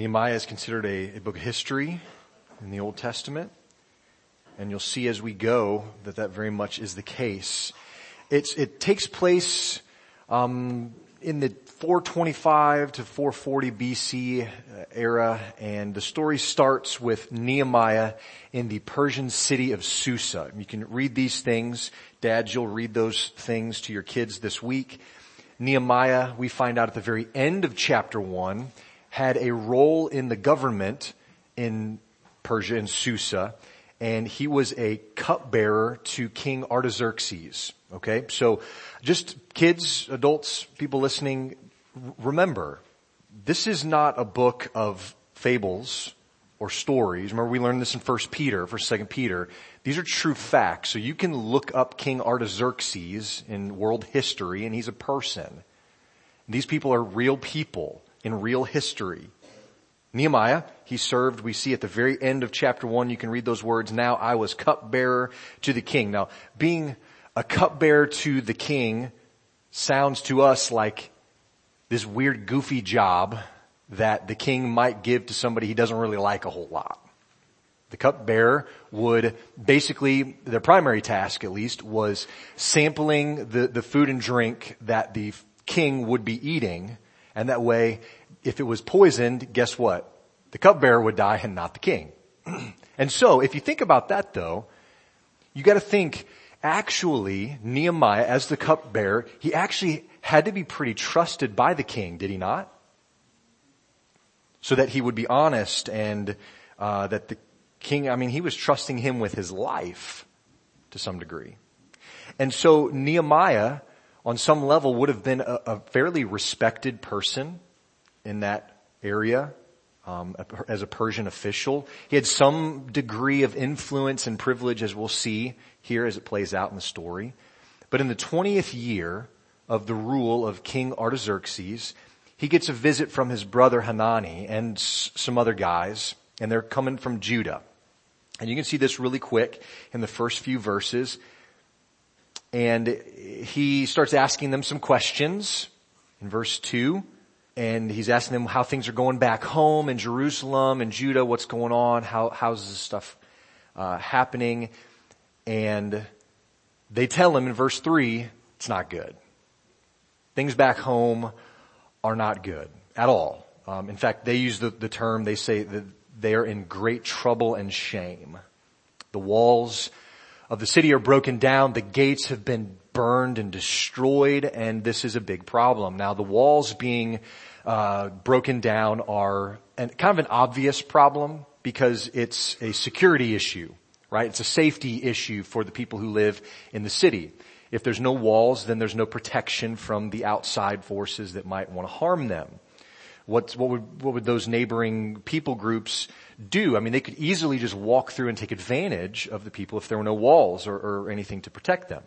Nehemiah is considered a, a book of history in the Old Testament. And you'll see as we go that that very much is the case. It's, it takes place um, in the 425 to 440 BC era, and the story starts with Nehemiah in the Persian city of Susa. You can read these things. Dads, you'll read those things to your kids this week. Nehemiah, we find out at the very end of chapter one, had a role in the government in Persia, in Susa, and he was a cupbearer to King Artaxerxes. Okay, so just kids, adults, people listening, remember, this is not a book of fables or stories. Remember we learned this in 1 Peter, 1 2 Peter. These are true facts. So you can look up King Artaxerxes in world history and he's a person. These people are real people in real history. Nehemiah, he served, we see at the very end of chapter one, you can read those words, now I was cupbearer to the king. Now, being a cupbearer to the king sounds to us like this weird goofy job that the king might give to somebody he doesn't really like a whole lot. The cupbearer would basically, their primary task at least, was sampling the, the food and drink that the king would be eating and that way, if it was poisoned, guess what? The cupbearer would die and not the king. and so, if you think about that though, you gotta think, actually, Nehemiah, as the cupbearer, he actually had to be pretty trusted by the king, did he not? So that he would be honest and, uh, that the king, I mean, he was trusting him with his life to some degree. And so Nehemiah on some level would have been a, a fairly respected person in that area um, as a Persian official. He had some degree of influence and privilege, as we'll see here as it plays out in the story. But in the 20th year of the rule of King Artaxerxes, he gets a visit from his brother Hanani and s- some other guys, and they're coming from Judah. And you can see this really quick in the first few verses and he starts asking them some questions in verse 2 and he's asking them how things are going back home in Jerusalem and Judah, what's going on, how, how's this stuff uh, happening, and they tell him in verse 3, it's not good. Things back home are not good at all. Um, in fact, they use the, the term, they say that they are in great trouble and shame. The walls of the city are broken down. The gates have been burned and destroyed and this is a big problem. Now the walls being uh, broken down are an, kind of an obvious problem because it's a security issue, right? It's a safety issue for the people who live in the city. If there's no walls, then there's no protection from the outside forces that might want to harm them. What, what would, what would those neighboring people groups do? I mean, they could easily just walk through and take advantage of the people if there were no walls or, or anything to protect them.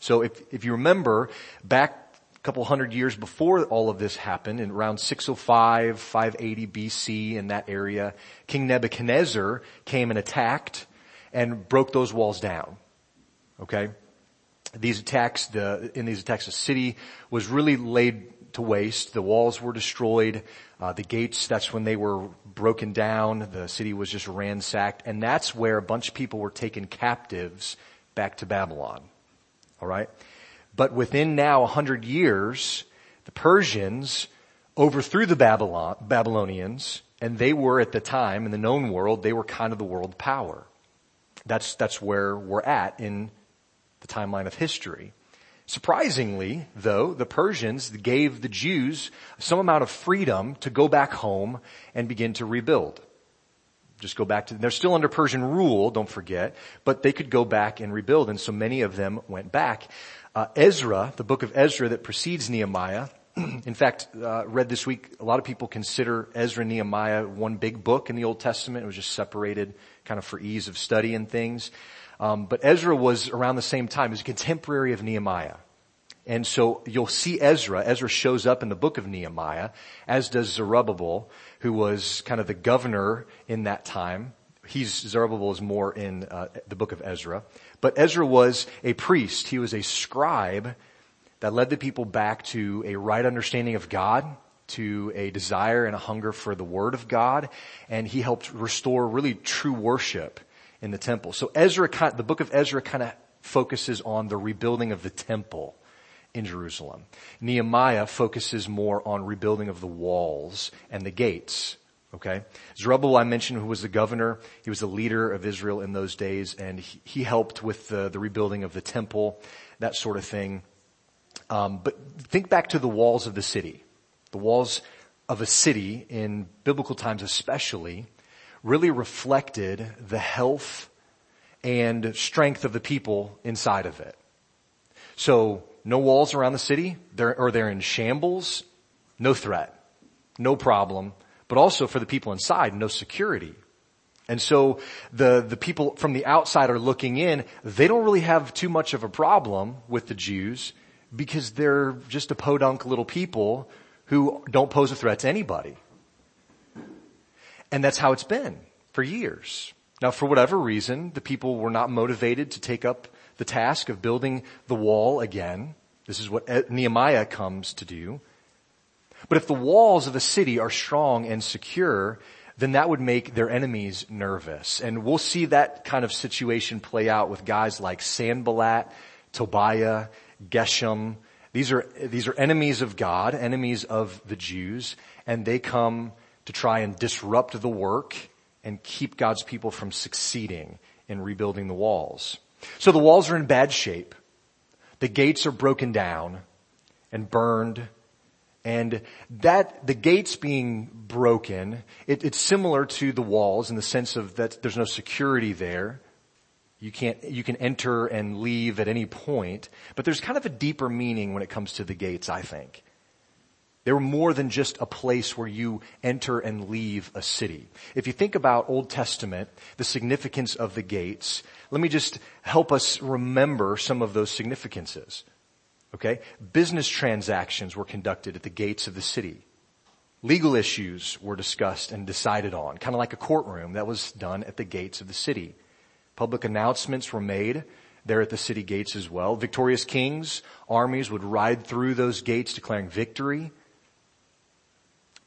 So if, if you remember back a couple hundred years before all of this happened in around 605, 580 BC in that area, King Nebuchadnezzar came and attacked and broke those walls down. Okay? These attacks, the, in these attacks, the city was really laid to waste. The walls were destroyed. Uh, the gates, that's when they were broken down. The city was just ransacked. And that's where a bunch of people were taken captives back to Babylon. Alright? But within now a hundred years, the Persians overthrew the Babylon, Babylonians, and they were at the time, in the known world, they were kind of the world power. That's, that's where we're at in the timeline of history. Surprisingly, though, the Persians gave the Jews some amount of freedom to go back home and begin to rebuild. Just go back to, they're still under Persian rule, don't forget, but they could go back and rebuild, and so many of them went back. Uh, Ezra, the book of Ezra that precedes Nehemiah, in fact, uh, read this week, a lot of people consider Ezra and Nehemiah one big book in the Old Testament. It was just separated kind of for ease of study and things. Um, but Ezra was around the same time. as a contemporary of Nehemiah. And so you'll see Ezra. Ezra shows up in the book of Nehemiah, as does Zerubbabel, who was kind of the governor in that time. He's, Zerubbabel is more in uh, the book of Ezra. But Ezra was a priest. He was a scribe that led the people back to a right understanding of God, to a desire and a hunger for the Word of God, and he helped restore really true worship in the temple. So Ezra, the book of Ezra kind of focuses on the rebuilding of the temple in Jerusalem. Nehemiah focuses more on rebuilding of the walls and the gates. Okay? Zerubbabel, I mentioned, who was the governor. He was the leader of Israel in those days, and he, he helped with the, the, rebuilding of the temple, that sort of thing. Um, but think back to the walls of the city. The walls of a city, in biblical times especially, really reflected the health and strength of the people inside of it. So, no walls around the city, they're, or they're in shambles, no threat, no problem but also for the people inside, no security. And so the, the people from the outside are looking in, they don't really have too much of a problem with the Jews because they're just a podunk little people who don't pose a threat to anybody. And that's how it's been for years. Now for whatever reason, the people were not motivated to take up the task of building the wall again. This is what Nehemiah comes to do. But if the walls of a city are strong and secure, then that would make their enemies nervous. And we'll see that kind of situation play out with guys like Sanballat, Tobiah, Geshem. These are, these are enemies of God, enemies of the Jews, and they come to try and disrupt the work and keep God's people from succeeding in rebuilding the walls. So the walls are in bad shape. The gates are broken down and burned and that, the gates being broken, it, it's similar to the walls in the sense of that there's no security there. You can't, you can enter and leave at any point, but there's kind of a deeper meaning when it comes to the gates, I think. They were more than just a place where you enter and leave a city. If you think about Old Testament, the significance of the gates, let me just help us remember some of those significances. Okay? Business transactions were conducted at the gates of the city. Legal issues were discussed and decided on, kind of like a courtroom that was done at the gates of the city. Public announcements were made there at the city gates as well. Victorious kings, armies would ride through those gates declaring victory.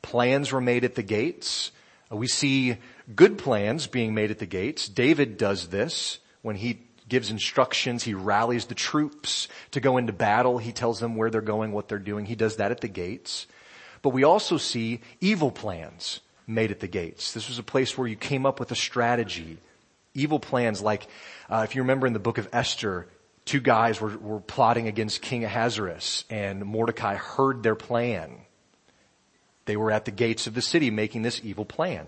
Plans were made at the gates. We see good plans being made at the gates. David does this when he gives instructions. He rallies the troops to go into battle. He tells them where they're going, what they're doing. He does that at the gates. But we also see evil plans made at the gates. This was a place where you came up with a strategy. Evil plans like, uh, if you remember in the book of Esther, two guys were, were plotting against King Ahasuerus and Mordecai heard their plan. They were at the gates of the city making this evil plan.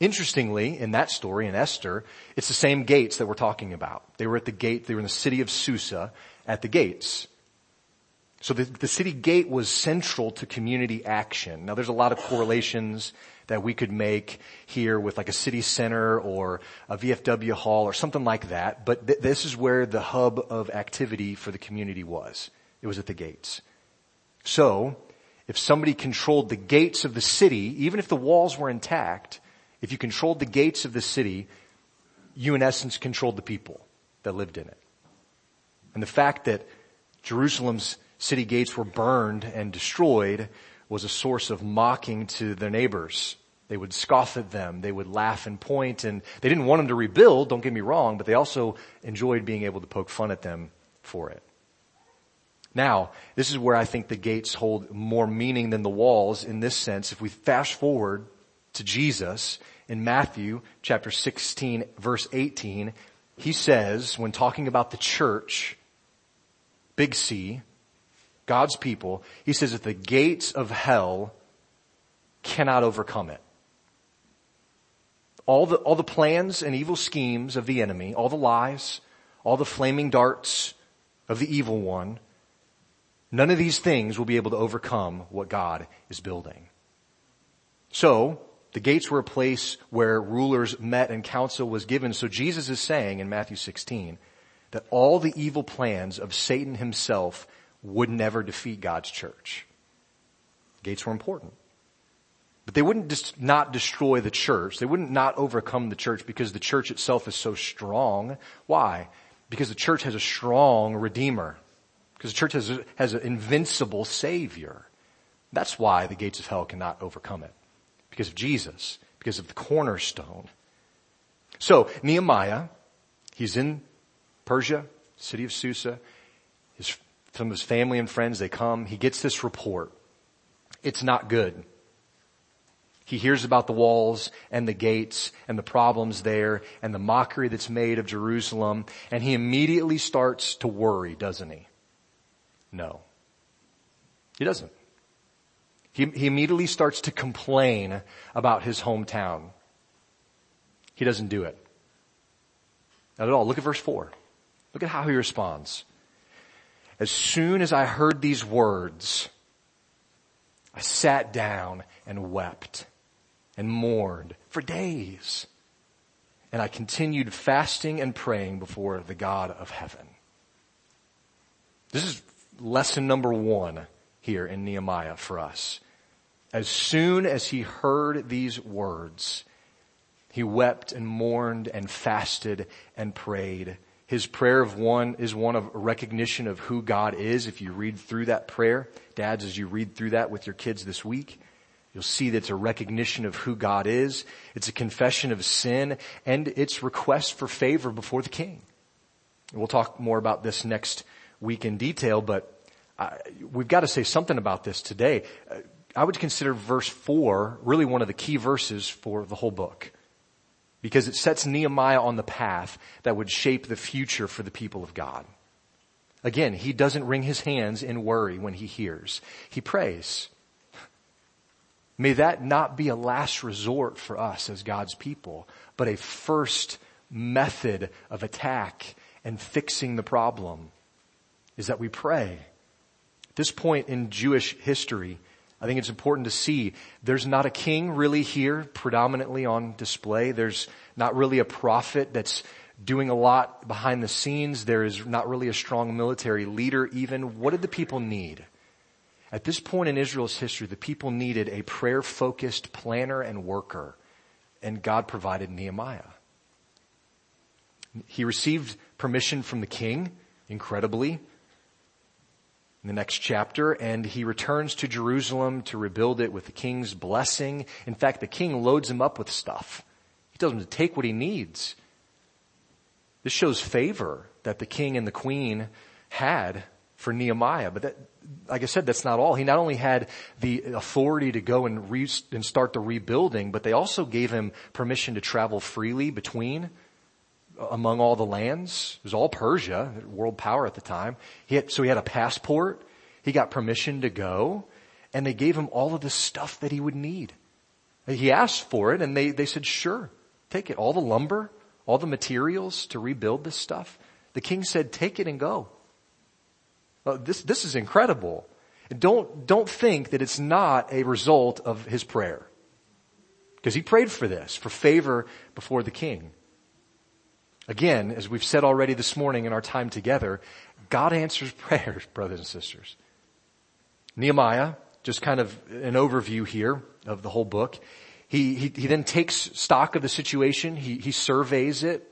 Interestingly, in that story, in Esther, it's the same gates that we're talking about. They were at the gate, they were in the city of Susa at the gates. So the, the city gate was central to community action. Now there's a lot of correlations that we could make here with like a city center or a VFW hall or something like that, but th- this is where the hub of activity for the community was. It was at the gates. So, if somebody controlled the gates of the city, even if the walls were intact, if you controlled the gates of the city, you in essence controlled the people that lived in it. And the fact that Jerusalem's city gates were burned and destroyed was a source of mocking to their neighbors. They would scoff at them. They would laugh and point and they didn't want them to rebuild, don't get me wrong, but they also enjoyed being able to poke fun at them for it. Now, this is where I think the gates hold more meaning than the walls in this sense. If we fast forward to Jesus in Matthew chapter 16 verse 18, he says, when talking about the church, big C, God's people, he says that the gates of hell cannot overcome it. All the, all the plans and evil schemes of the enemy, all the lies, all the flaming darts of the evil one, none of these things will be able to overcome what God is building. So, the gates were a place where rulers met and counsel was given. So Jesus is saying in Matthew 16 that all the evil plans of Satan himself would never defeat God's church. Gates were important. But they wouldn't just not destroy the church. They wouldn't not overcome the church because the church itself is so strong. Why? Because the church has a strong redeemer. Because the church has, has an invincible savior. That's why the gates of hell cannot overcome it. Because of Jesus. Because of the cornerstone. So, Nehemiah, he's in Persia, city of Susa. His, some of his family and friends, they come. He gets this report. It's not good. He hears about the walls and the gates and the problems there and the mockery that's made of Jerusalem and he immediately starts to worry, doesn't he? No. He doesn't. He, he immediately starts to complain about his hometown. He doesn't do it. Not at all. Look at verse four. Look at how he responds. As soon as I heard these words, I sat down and wept and mourned for days. And I continued fasting and praying before the God of heaven. This is lesson number one here in Nehemiah for us. As soon as he heard these words, he wept and mourned and fasted and prayed. His prayer of one is one of recognition of who God is. If you read through that prayer, dads, as you read through that with your kids this week, You'll see that it's a recognition of who God is. It's a confession of sin and it's request for favor before the king. We'll talk more about this next week in detail, but uh, we've got to say something about this today. Uh, I would consider verse four really one of the key verses for the whole book because it sets Nehemiah on the path that would shape the future for the people of God. Again, he doesn't wring his hands in worry when he hears. He prays. May that not be a last resort for us as God's people, but a first method of attack and fixing the problem is that we pray. At this point in Jewish history, I think it's important to see there's not a king really here predominantly on display. There's not really a prophet that's doing a lot behind the scenes. There is not really a strong military leader even. What did the people need? At this point in Israel's history, the people needed a prayer focused planner and worker, and God provided Nehemiah. He received permission from the king, incredibly, in the next chapter, and he returns to Jerusalem to rebuild it with the king's blessing. In fact, the king loads him up with stuff. He tells him to take what he needs. This shows favor that the king and the queen had for Nehemiah. But that, like I said, that's not all. He not only had the authority to go and, re- and start the rebuilding, but they also gave him permission to travel freely between among all the lands. It was all Persia, world power at the time. He had, so he had a passport. He got permission to go and they gave him all of the stuff that he would need. He asked for it and they, they said, sure, take it. All the lumber, all the materials to rebuild this stuff. The king said, take it and go. Uh, this, this is incredible. Don't, don't think that it's not a result of his prayer. Because he prayed for this, for favor before the king. Again, as we've said already this morning in our time together, God answers prayers, brothers and sisters. Nehemiah, just kind of an overview here of the whole book. He, he, he then takes stock of the situation. He, he surveys it.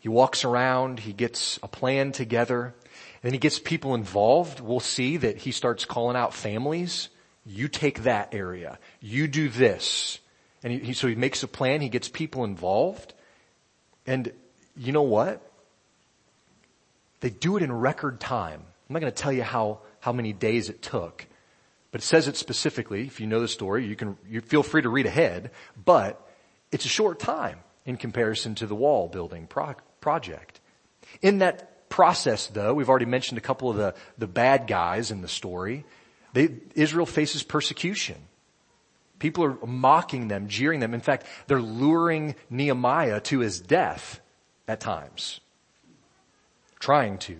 He walks around. He gets a plan together. And Then he gets people involved. We'll see that he starts calling out families. You take that area. You do this. And he, so he makes a plan. He gets people involved. And you know what? They do it in record time. I'm not going to tell you how, how many days it took, but it says it specifically. If you know the story, you can, you feel free to read ahead, but it's a short time in comparison to the wall building pro- project. In that process though, we've already mentioned a couple of the, the bad guys in the story. They, Israel faces persecution. People are mocking them, jeering them. In fact, they're luring Nehemiah to his death at times. Trying to.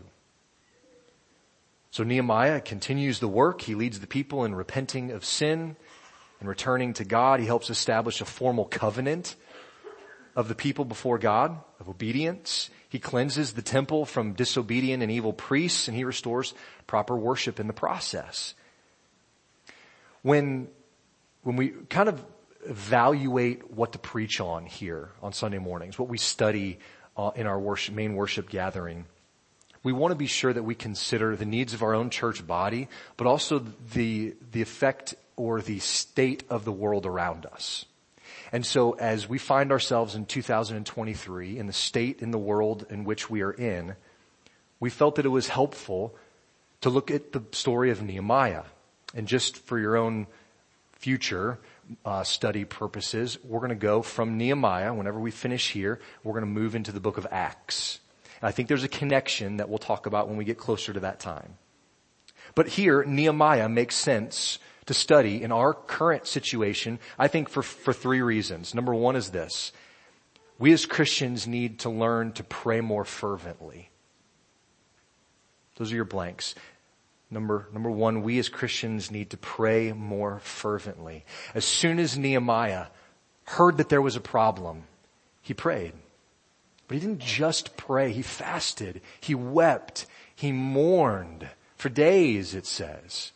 So Nehemiah continues the work. He leads the people in repenting of sin and returning to God. He helps establish a formal covenant of the people before God, of obedience. He cleanses the temple from disobedient and evil priests and he restores proper worship in the process. When, when we kind of evaluate what to preach on here on Sunday mornings, what we study uh, in our worship, main worship gathering, we want to be sure that we consider the needs of our own church body, but also the, the effect or the state of the world around us. And so as we find ourselves in 2023 in the state in the world in which we are in, we felt that it was helpful to look at the story of Nehemiah. And just for your own future uh, study purposes, we're going to go from Nehemiah. Whenever we finish here, we're going to move into the book of Acts. And I think there's a connection that we'll talk about when we get closer to that time. But here, Nehemiah makes sense to study in our current situation, I think for, for three reasons. Number one is this. We as Christians need to learn to pray more fervently. Those are your blanks. Number, number one, we as Christians need to pray more fervently. As soon as Nehemiah heard that there was a problem, he prayed. But he didn't just pray, he fasted, he wept, he mourned for days, it says.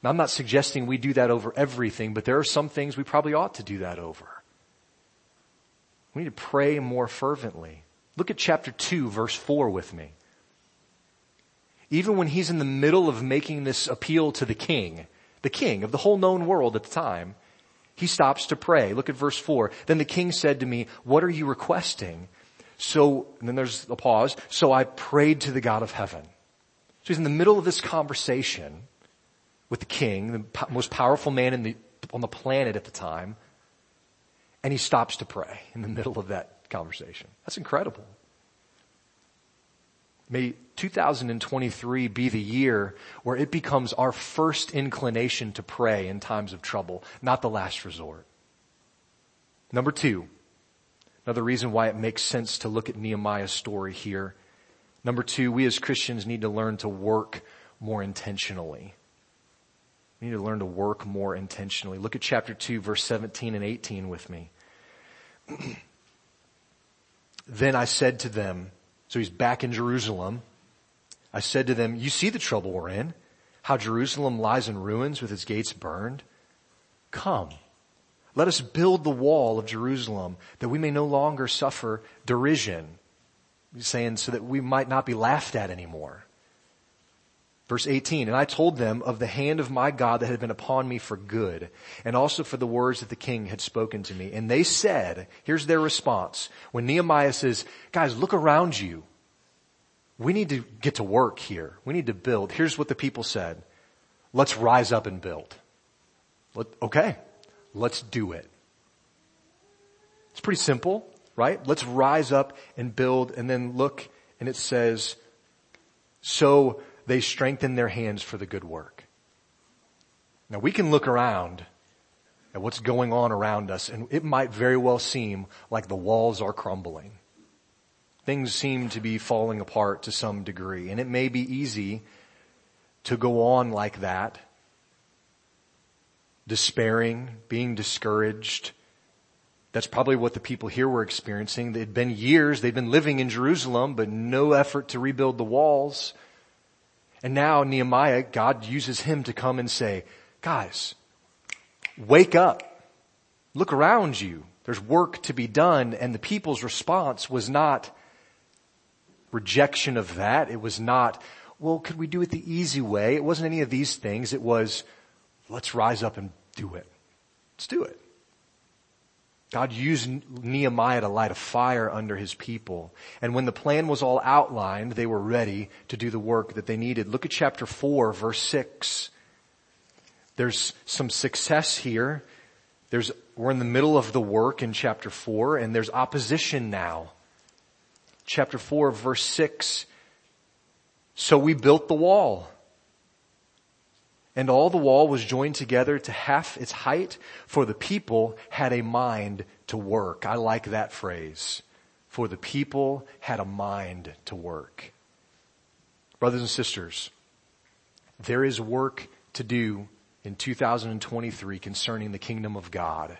Now, I'm not suggesting we do that over everything, but there are some things we probably ought to do that over. We need to pray more fervently. Look at chapter 2 verse 4 with me. Even when he's in the middle of making this appeal to the king, the king of the whole known world at the time, he stops to pray. Look at verse 4. Then the king said to me, what are you requesting? So, and then there's a pause. So I prayed to the God of heaven. So he's in the middle of this conversation with the king, the most powerful man the, on the planet at the time, and he stops to pray in the middle of that conversation. That's incredible. May 2023 be the year where it becomes our first inclination to pray in times of trouble, not the last resort. Number two, another reason why it makes sense to look at Nehemiah's story here. Number two, we as Christians need to learn to work more intentionally. We need to learn to work more intentionally. Look at chapter 2, verse 17 and 18 with me. then I said to them, so he's back in Jerusalem. I said to them, you see the trouble we're in, how Jerusalem lies in ruins with its gates burned. Come, let us build the wall of Jerusalem that we may no longer suffer derision. He's saying so that we might not be laughed at anymore. Verse 18, and I told them of the hand of my God that had been upon me for good, and also for the words that the king had spoken to me. And they said, here's their response. When Nehemiah says, guys, look around you. We need to get to work here. We need to build. Here's what the people said. Let's rise up and build. Let, okay, let's do it. It's pretty simple, right? Let's rise up and build and then look and it says, so they strengthen their hands for the good work. Now we can look around at what's going on around us and it might very well seem like the walls are crumbling. Things seem to be falling apart to some degree and it may be easy to go on like that, despairing, being discouraged. That's probably what the people here were experiencing. Had been years, they'd been living in Jerusalem, but no effort to rebuild the walls. And now Nehemiah, God uses him to come and say, guys, wake up. Look around you. There's work to be done. And the people's response was not rejection of that. It was not, well, could we do it the easy way? It wasn't any of these things. It was, let's rise up and do it. Let's do it. God used Nehemiah to light a fire under his people. And when the plan was all outlined, they were ready to do the work that they needed. Look at chapter 4, verse 6. There's some success here. There's, we're in the middle of the work in chapter 4, and there's opposition now. Chapter 4, verse 6. So we built the wall. And all the wall was joined together to half its height, for the people had a mind to work. I like that phrase. For the people had a mind to work. Brothers and sisters, there is work to do in 2023 concerning the kingdom of God.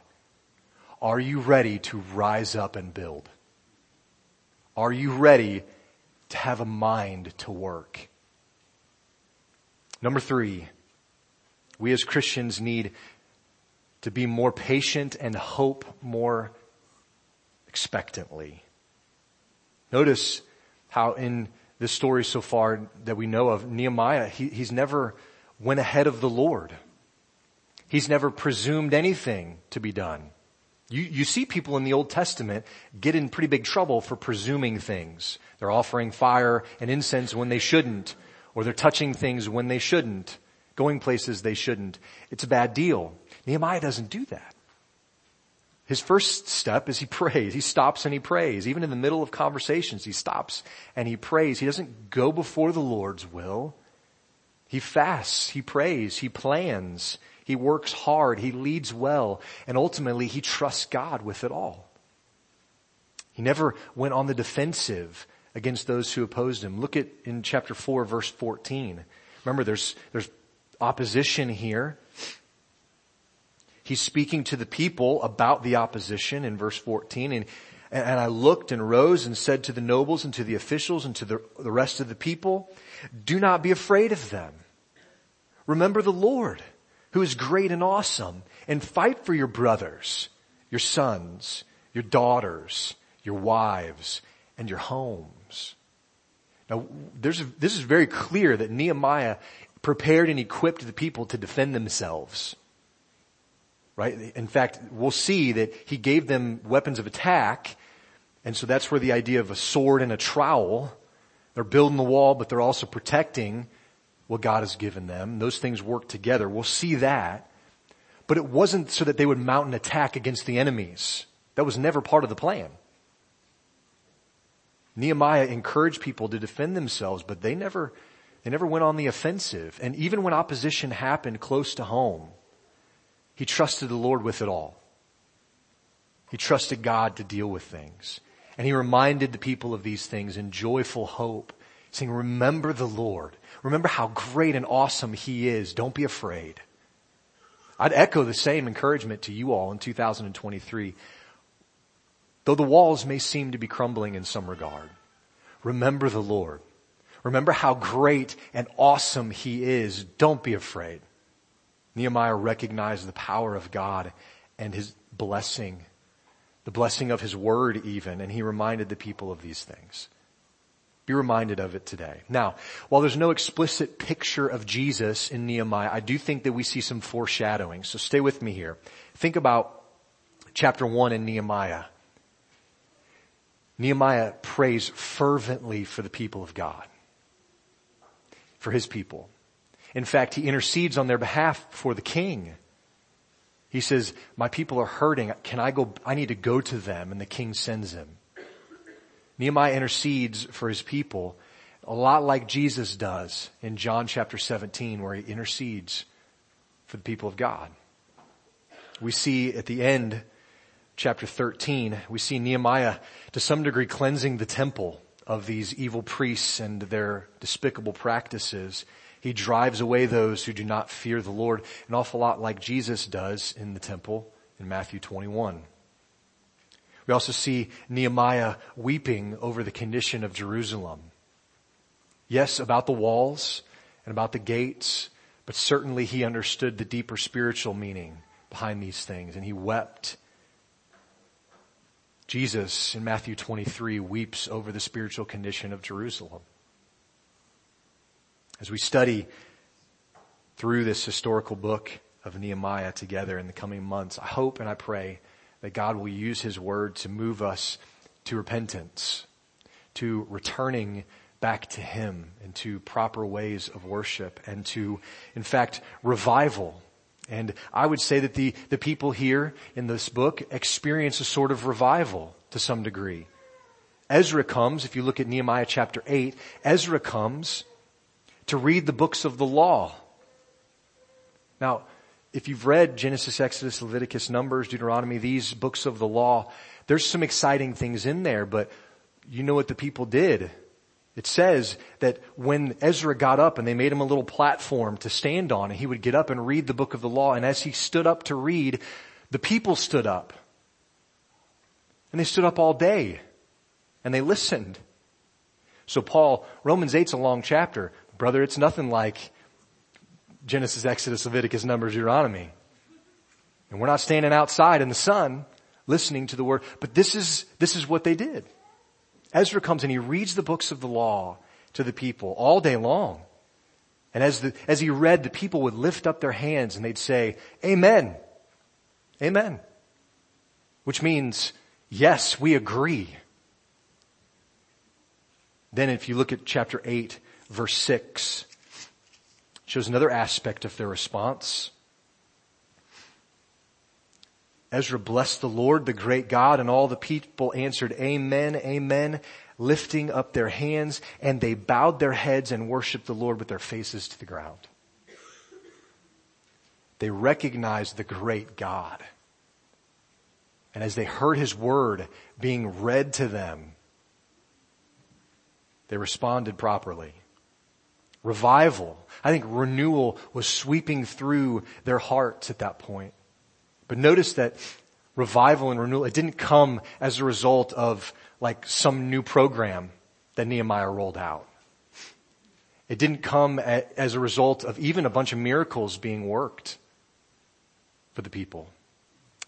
Are you ready to rise up and build? Are you ready to have a mind to work? Number three, we as Christians need to be more patient and hope more expectantly. Notice how in this story so far that we know of, Nehemiah, he, he's never went ahead of the Lord. He's never presumed anything to be done. You, you see people in the Old Testament get in pretty big trouble for presuming things. They're offering fire and incense when they shouldn't, or they're touching things when they shouldn't, going places they shouldn't. It's a bad deal. Nehemiah doesn't do that. His first step is he prays. He stops and he prays. Even in the middle of conversations, he stops and he prays. He doesn't go before the Lord's will. He fasts, he prays, he plans, he works hard, he leads well, and ultimately he trusts God with it all. He never went on the defensive against those who opposed him. Look at in chapter 4 verse 14. Remember there's, there's opposition here. He's speaking to the people about the opposition in verse 14 and, and I looked and rose and said to the nobles and to the officials and to the, the rest of the people, do not be afraid of them. Remember the Lord who is great and awesome and fight for your brothers, your sons, your daughters, your wives, and your homes. Now, there's this is very clear that Nehemiah prepared and equipped the people to defend themselves right? In fact, we'll see that he gave them weapons of attack. And so that's where the idea of a sword and a trowel, they're building the wall, but they're also protecting what God has given them. Those things work together. We'll see that. But it wasn't so that they would mount an attack against the enemies. That was never part of the plan. Nehemiah encouraged people to defend themselves, but they never, they never went on the offensive. And even when opposition happened close to home, he trusted the Lord with it all. He trusted God to deal with things. And he reminded the people of these things in joyful hope, saying, remember the Lord. Remember how great and awesome he is. Don't be afraid. I'd echo the same encouragement to you all in 2023. Though the walls may seem to be crumbling in some regard, remember the Lord. Remember how great and awesome he is. Don't be afraid. Nehemiah recognized the power of God and his blessing, the blessing of his word even, and he reminded the people of these things. Be reminded of it today. Now, while there's no explicit picture of Jesus in Nehemiah, I do think that we see some foreshadowing. So stay with me here. Think about chapter one in Nehemiah. Nehemiah prays fervently for the people of God, for his people. In fact, he intercedes on their behalf for the king. He says, my people are hurting. Can I go? I need to go to them. And the king sends him. Nehemiah intercedes for his people a lot like Jesus does in John chapter 17 where he intercedes for the people of God. We see at the end, chapter 13, we see Nehemiah to some degree cleansing the temple of these evil priests and their despicable practices. He drives away those who do not fear the Lord, an awful lot like Jesus does in the temple in Matthew 21. We also see Nehemiah weeping over the condition of Jerusalem. Yes, about the walls and about the gates, but certainly he understood the deeper spiritual meaning behind these things and he wept. Jesus in Matthew 23 weeps over the spiritual condition of Jerusalem. As we study through this historical book of Nehemiah together in the coming months, I hope and I pray that God will use His Word to move us to repentance, to returning back to Him and to proper ways of worship and to, in fact, revival. And I would say that the, the people here in this book experience a sort of revival to some degree. Ezra comes, if you look at Nehemiah chapter 8, Ezra comes to read the books of the law. Now, if you've read Genesis, Exodus, Leviticus, Numbers, Deuteronomy, these books of the law, there's some exciting things in there, but you know what the people did. It says that when Ezra got up and they made him a little platform to stand on and he would get up and read the book of the law and as he stood up to read, the people stood up. And they stood up all day and they listened. So Paul, Romans 8's a long chapter. Brother, it's nothing like Genesis, Exodus, Leviticus, Numbers, Deuteronomy. And we're not standing outside in the sun listening to the word, but this is, this is what they did. Ezra comes and he reads the books of the law to the people all day long. And as the, as he read, the people would lift up their hands and they'd say, Amen. Amen. Which means, yes, we agree. Then if you look at chapter 8, verse 6, shows another aspect of their response. Ezra blessed the Lord, the great God, and all the people answered, Amen, Amen, lifting up their hands, and they bowed their heads and worshiped the Lord with their faces to the ground. They recognized the great God. And as they heard his word being read to them, they responded properly. Revival, I think renewal was sweeping through their hearts at that point. But notice that revival and renewal, it didn't come as a result of like some new program that Nehemiah rolled out. It didn't come as a result of even a bunch of miracles being worked for the people.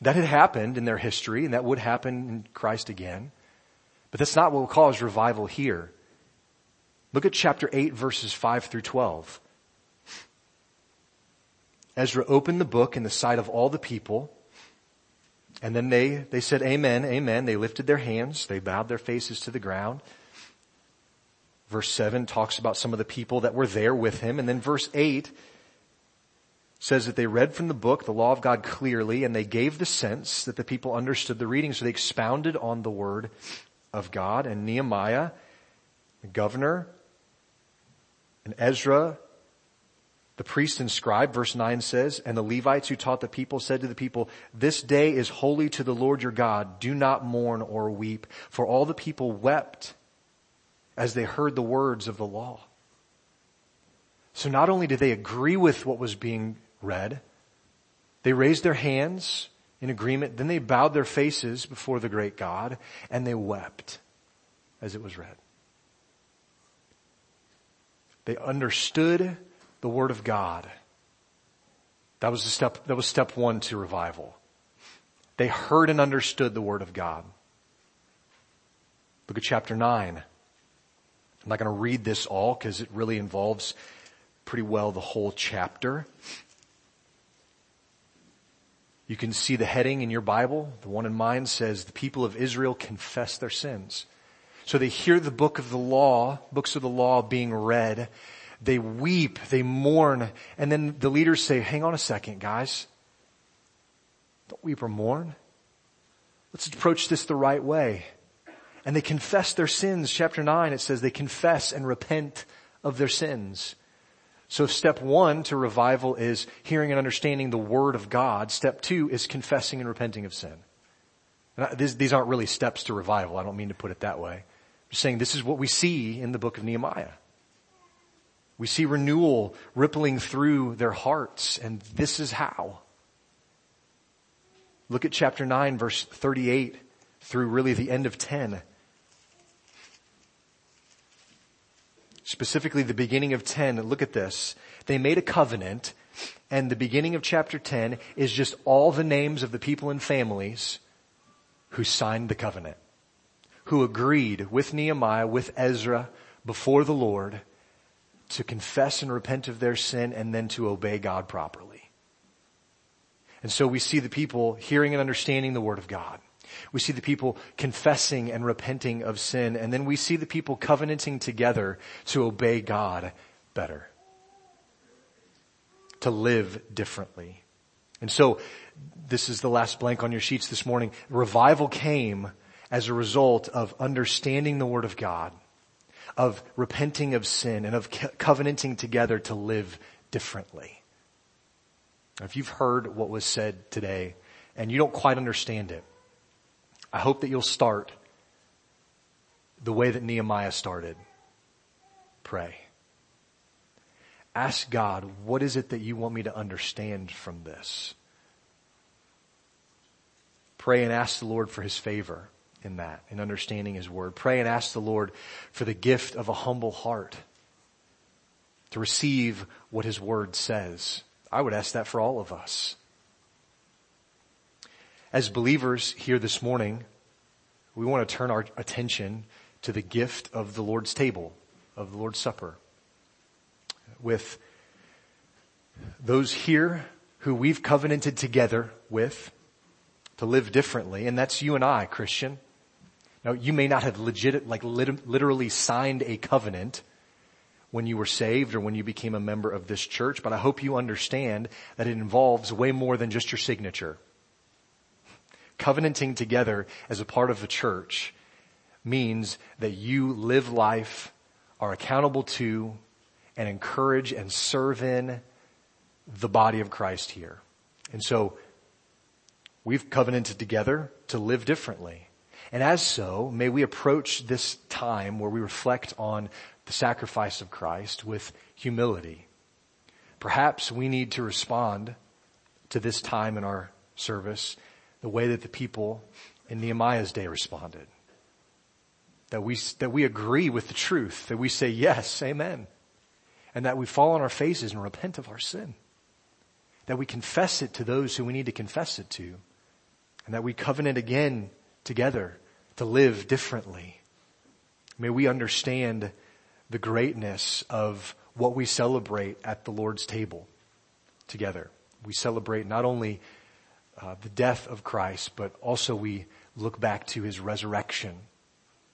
That had happened in their history and that would happen in Christ again. But that's not what we'll call as revival here. Look at chapter 8 verses 5 through 12. Ezra opened the book in the sight of all the people. And then they, they said, Amen, Amen. They lifted their hands. They bowed their faces to the ground. Verse 7 talks about some of the people that were there with him. And then verse 8 says that they read from the book, the law of God clearly, and they gave the sense that the people understood the reading. So they expounded on the word of God. And Nehemiah, the governor, and Ezra, the priest and scribe, verse 9 says, and the Levites who taught the people said to the people, this day is holy to the Lord your God. Do not mourn or weep. For all the people wept as they heard the words of the law. So not only did they agree with what was being read, they raised their hands in agreement, then they bowed their faces before the great God and they wept as it was read. They understood the Word of God. That was the step, that was step one to revival. They heard and understood the Word of God. Look at chapter 9. I'm not going to read this all because it really involves pretty well the whole chapter. You can see the heading in your Bible. The one in mine says, the people of Israel confess their sins. So they hear the book of the law, books of the law being read, they weep, they mourn, and then the leaders say, hang on a second, guys. Don't weep or mourn. Let's approach this the right way. And they confess their sins. Chapter 9, it says they confess and repent of their sins. So step one to revival is hearing and understanding the Word of God. Step two is confessing and repenting of sin. I, these, these aren't really steps to revival. I don't mean to put it that way. I'm just saying this is what we see in the book of Nehemiah. We see renewal rippling through their hearts, and this is how. Look at chapter 9 verse 38 through really the end of 10. Specifically the beginning of 10, look at this. They made a covenant and the beginning of chapter 10 is just all the names of the people and families who signed the covenant, who agreed with Nehemiah, with Ezra before the Lord to confess and repent of their sin and then to obey God properly. And so we see the people hearing and understanding the word of God. We see the people confessing and repenting of sin, and then we see the people covenanting together to obey God better. To live differently. And so, this is the last blank on your sheets this morning. Revival came as a result of understanding the Word of God of repenting of sin and of covenanting together to live differently. If you've heard what was said today and you don't quite understand it, I hope that you'll start the way that Nehemiah started. Pray. Ask God, what is it that you want me to understand from this? Pray and ask the Lord for His favor in that, in understanding His Word. Pray and ask the Lord for the gift of a humble heart to receive what His Word says. I would ask that for all of us. As believers here this morning, we want to turn our attention to the gift of the Lord's table, of the Lord's Supper with those here who we've covenanted together with to live differently, and that's you and I, Christian. Now, you may not have legit, like lit- literally signed a covenant when you were saved or when you became a member of this church, but I hope you understand that it involves way more than just your signature. Covenanting together as a part of the church means that you live life, are accountable to, and encourage and serve in the body of Christ here. And so we've covenanted together to live differently. And as so, may we approach this time where we reflect on the sacrifice of Christ with humility. Perhaps we need to respond to this time in our service the way that the people in Nehemiah's day responded. That we, that we agree with the truth, that we say yes, amen. And that we fall on our faces and repent of our sin. That we confess it to those who we need to confess it to. And that we covenant again together to live differently. May we understand the greatness of what we celebrate at the Lord's table together. We celebrate not only uh, the death of Christ, but also we look back to his resurrection